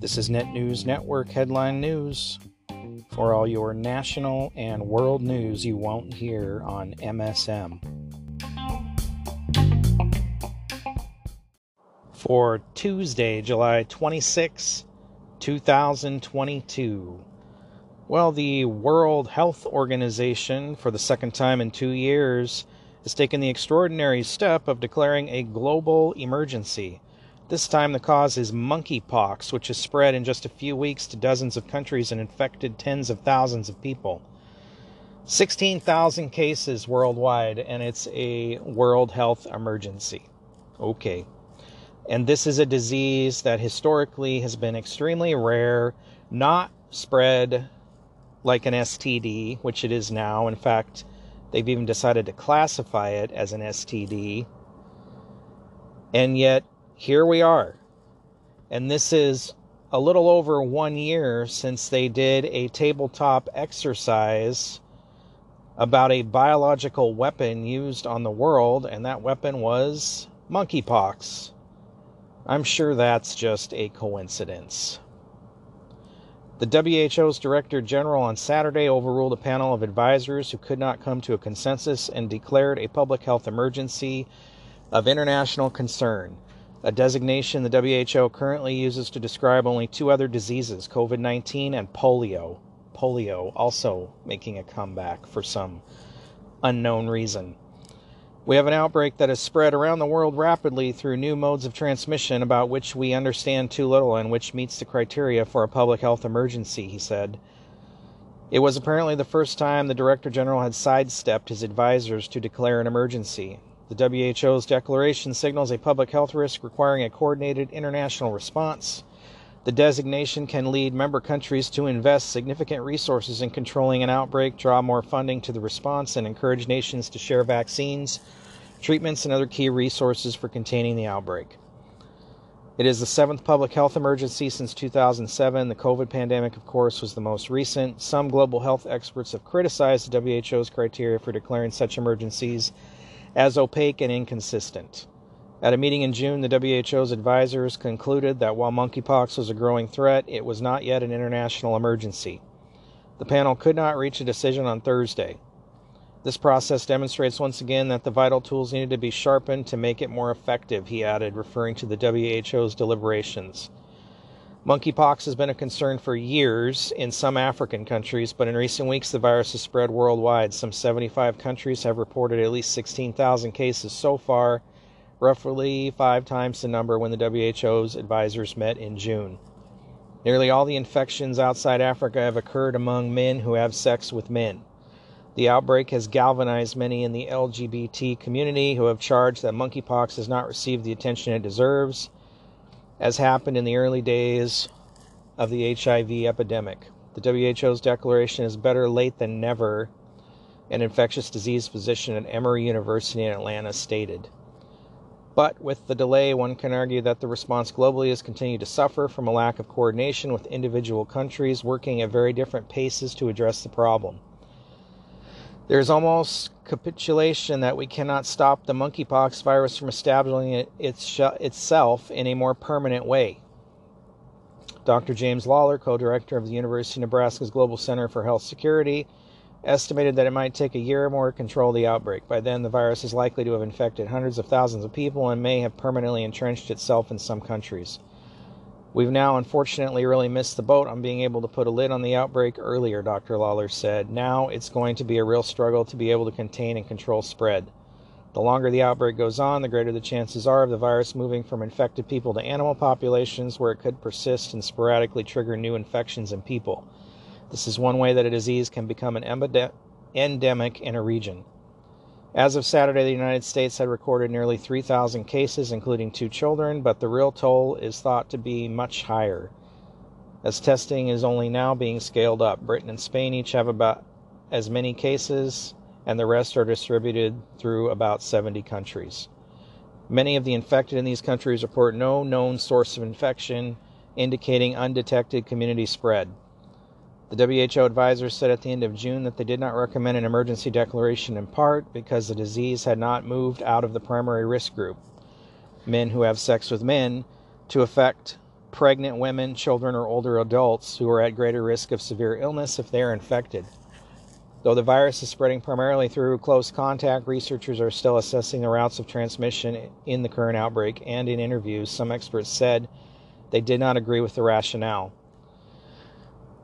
This is Net News Network headline news for all your national and world news you won't hear on MSM. For Tuesday, July 26, 2022. Well, the World Health Organization, for the second time in two years, has taken the extraordinary step of declaring a global emergency this time, the cause is monkeypox, which has spread in just a few weeks to dozens of countries and infected tens of thousands of people. 16,000 cases worldwide, and it's a world health emergency. Okay. And this is a disease that historically has been extremely rare, not spread like an STD, which it is now. In fact, they've even decided to classify it as an STD. And yet, here we are. And this is a little over one year since they did a tabletop exercise about a biological weapon used on the world, and that weapon was monkeypox. I'm sure that's just a coincidence. The WHO's Director General on Saturday overruled a panel of advisors who could not come to a consensus and declared a public health emergency of international concern a designation the WHO currently uses to describe only two other diseases COVID 19 and polio. Polio also making a comeback for some unknown reason. We have an outbreak that has spread around the world rapidly through new modes of transmission about which we understand too little and which meets the criteria for a public health emergency, he said. It was apparently the first time the Director General had sidestepped his advisors to declare an emergency. The WHO's declaration signals a public health risk requiring a coordinated international response. The designation can lead member countries to invest significant resources in controlling an outbreak, draw more funding to the response, and encourage nations to share vaccines, treatments, and other key resources for containing the outbreak. It is the seventh public health emergency since 2007. The COVID pandemic, of course, was the most recent. Some global health experts have criticized the WHO's criteria for declaring such emergencies as opaque and inconsistent. At a meeting in June, the WHO's advisors concluded that while monkeypox was a growing threat, it was not yet an international emergency. The panel could not reach a decision on Thursday. This process demonstrates once again that the vital tools needed to be sharpened to make it more effective, he added, referring to the WHO's deliberations. Monkeypox has been a concern for years in some African countries, but in recent weeks the virus has spread worldwide. Some 75 countries have reported at least 16,000 cases so far, roughly five times the number when the WHO's advisors met in June. Nearly all the infections outside Africa have occurred among men who have sex with men. The outbreak has galvanized many in the LGBT community who have charged that monkeypox has not received the attention it deserves as happened in the early days of the HIV epidemic. The WHO's declaration is better late than never, an infectious disease physician at Emory University in Atlanta stated. But with the delay, one can argue that the response globally has continued to suffer from a lack of coordination with individual countries working at very different paces to address the problem. There's almost capitulation that we cannot stop the monkeypox virus from establishing it, its, itself in a more permanent way. Dr. James Lawler, co director of the University of Nebraska's Global Center for Health Security, estimated that it might take a year or more to control the outbreak. By then, the virus is likely to have infected hundreds of thousands of people and may have permanently entrenched itself in some countries. We've now unfortunately really missed the boat on being able to put a lid on the outbreak earlier, Dr. Lawler said. Now it's going to be a real struggle to be able to contain and control spread. The longer the outbreak goes on, the greater the chances are of the virus moving from infected people to animal populations where it could persist and sporadically trigger new infections in people. This is one way that a disease can become an endemic in a region. As of Saturday, the United States had recorded nearly 3,000 cases, including two children, but the real toll is thought to be much higher, as testing is only now being scaled up. Britain and Spain each have about as many cases, and the rest are distributed through about 70 countries. Many of the infected in these countries report no known source of infection, indicating undetected community spread. The WHO advisors said at the end of June that they did not recommend an emergency declaration in part because the disease had not moved out of the primary risk group. men who have sex with men, to affect pregnant women, children, or older adults who are at greater risk of severe illness if they are infected. Though the virus is spreading primarily through close contact, researchers are still assessing the routes of transmission in the current outbreak, and in interviews, some experts said they did not agree with the rationale.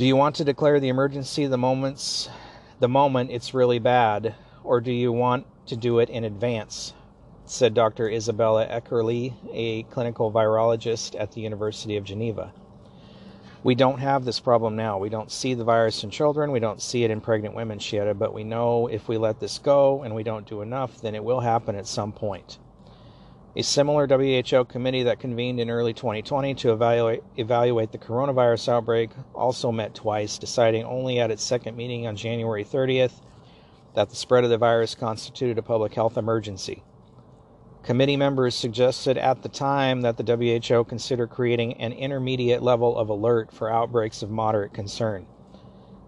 Do you want to declare the emergency the moments the moment it's really bad, or do you want to do it in advance? said Dr. Isabella Eckerle, a clinical virologist at the University of Geneva. We don't have this problem now. We don't see the virus in children. We don't see it in pregnant women, she added, but we know if we let this go and we don't do enough, then it will happen at some point. A similar WHO committee that convened in early 2020 to evaluate, evaluate the coronavirus outbreak also met twice, deciding only at its second meeting on January 30th that the spread of the virus constituted a public health emergency. Committee members suggested at the time that the WHO consider creating an intermediate level of alert for outbreaks of moderate concern.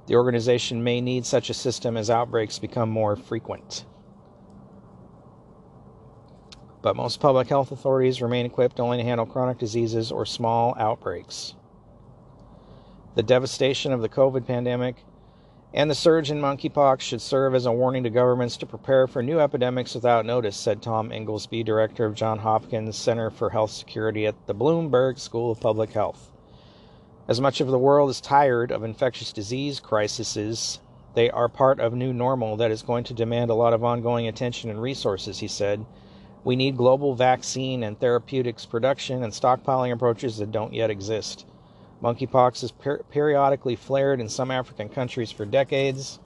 The organization may need such a system as outbreaks become more frequent. But most public health authorities remain equipped only to handle chronic diseases or small outbreaks. The devastation of the COVID pandemic and the surge in monkeypox should serve as a warning to governments to prepare for new epidemics without notice, said Tom Inglesby, director of Johns Hopkins Center for Health Security at the Bloomberg School of Public Health. As much of the world is tired of infectious disease crises, they are part of new normal that is going to demand a lot of ongoing attention and resources, he said. We need global vaccine and therapeutics production and stockpiling approaches that don't yet exist. Monkeypox has per- periodically flared in some African countries for decades.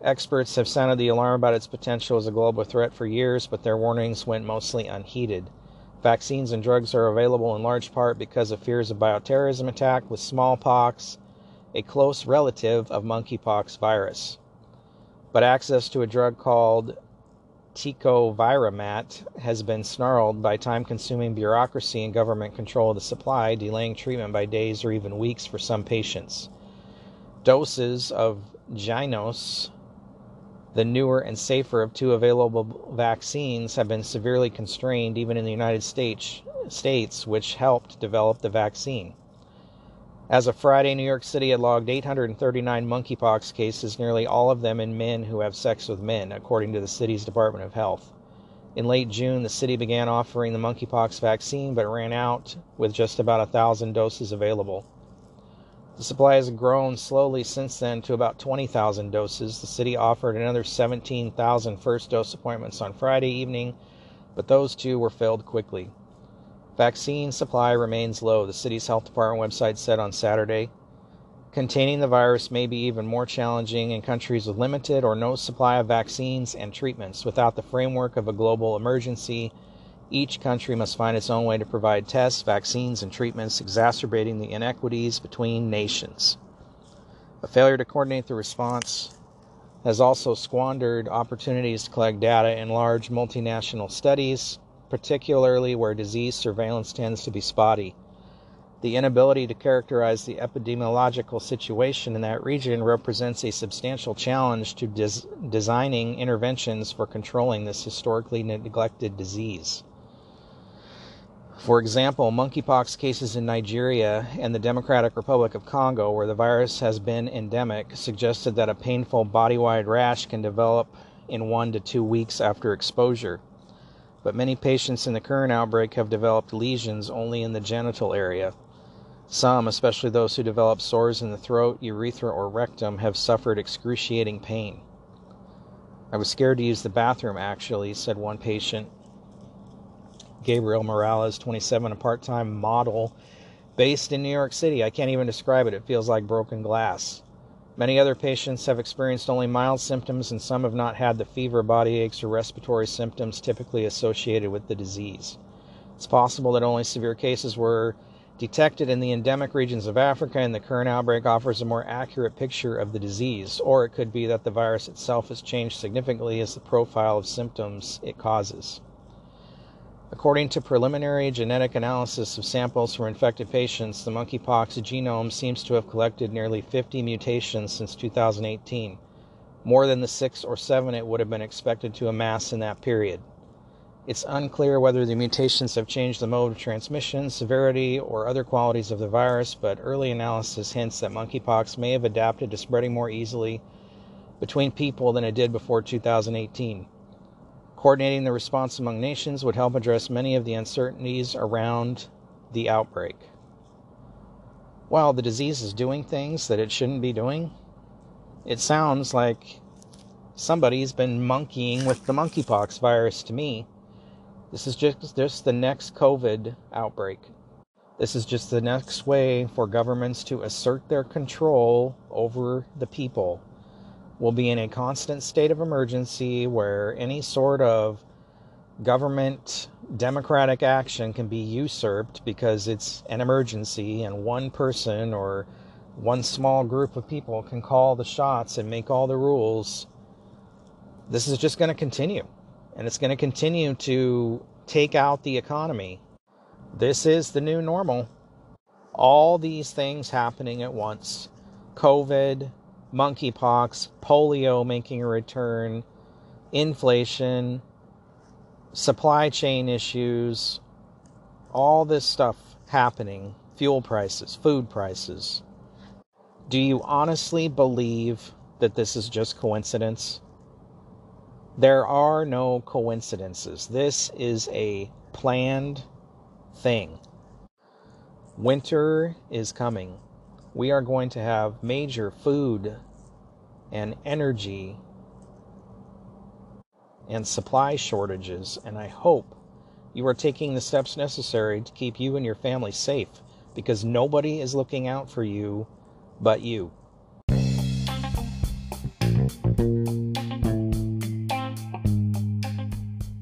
Experts have sounded the alarm about its potential as a global threat for years, but their warnings went mostly unheeded. Vaccines and drugs are available in large part because of fears of bioterrorism attack with smallpox, a close relative of monkeypox virus. But access to a drug called tecovirimat has been snarled by time consuming bureaucracy and government control of the supply, delaying treatment by days or even weeks for some patients. Doses of Jynneos, the newer and safer of two available vaccines, have been severely constrained even in the United States, states which helped develop the vaccine. As of Friday, New York City had logged 839 monkeypox cases, nearly all of them in men who have sex with men, according to the city's Department of Health. In late June, the city began offering the monkeypox vaccine, but ran out with just about a thousand doses available. The supply has grown slowly since then to about 20,000 doses. The city offered another 17,000 first dose appointments on Friday evening, but those too were filled quickly. Vaccine supply remains low, the city's health department website said on Saturday. Containing the virus may be even more challenging in countries with limited or no supply of vaccines and treatments. Without the framework of a global emergency, each country must find its own way to provide tests, vaccines, and treatments, exacerbating the inequities between nations. A failure to coordinate the response has also squandered opportunities to collect data in large multinational studies particularly where disease surveillance tends to be spotty. The inability to characterize the epidemiological situation in that region represents a substantial challenge to des- designing interventions for controlling this historically neglected disease. For example, monkeypox cases in Nigeria and the Democratic Republic of Congo, where the virus has been endemic, suggested that a painful body wide rash can develop in one to two weeks after exposure but many patients in the current outbreak have developed lesions only in the genital area. Some, especially those who develop sores in the throat, urethra, or rectum, have suffered excruciating pain. I was scared to use the bathroom, actually, said one patient. Gabriel Morales, 27, a part time model based in New York City. I can't even describe it. It feels like broken glass. Many other patients have experienced only mild symptoms, and some have not had the fever, body aches, or respiratory symptoms typically associated with the disease. It's possible that only severe cases were detected in the endemic regions of Africa, and the current outbreak offers a more accurate picture of the disease. Or it could be that the virus itself has changed significantly as the profile of symptoms it causes. According to preliminary genetic analysis of samples from infected patients, the monkeypox genome seems to have collected nearly 50 mutations since 2018, more than the six or seven it would have been expected to amass in that period. It's unclear whether the mutations have changed the mode of transmission, severity, or other qualities of the virus, but early analysis hints that monkeypox may have adapted to spreading more easily between people than it did before 2018. Coordinating the response among nations would help address many of the uncertainties around the outbreak. While the disease is doing things that it shouldn't be doing, it sounds like somebody's been monkeying with the monkeypox virus to me. This is just, just the next COVID outbreak. This is just the next way for governments to assert their control over the people. We'll be in a constant state of emergency where any sort of government democratic action can be usurped because it's an emergency and one person or one small group of people can call the shots and make all the rules. This is just going to continue and it's going to continue to take out the economy. This is the new normal. All these things happening at once COVID, monkeypox, polio making a return, inflation, supply chain issues, all this stuff happening, fuel prices, food prices. Do you honestly believe that this is just coincidence? There are no coincidences. This is a planned thing. Winter is coming. We are going to have major food and energy and supply shortages, and I hope you are taking the steps necessary to keep you and your family safe because nobody is looking out for you but you.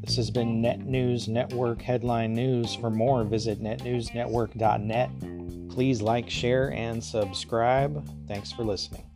This has been Net News Network Headline News. For more, visit netnewsnetwork.net. Please like, share, and subscribe. Thanks for listening.